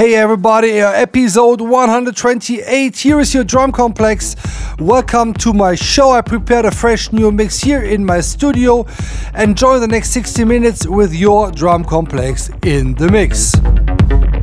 Hey everybody, uh, episode 128. Here is your Drumcomplex. Welcome to my show. I prepared a fresh new mix here in my studio. Enjoy the next 60 minutes with your Drumcomplex in the mix.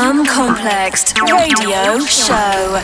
Drumcomplex Radio Show.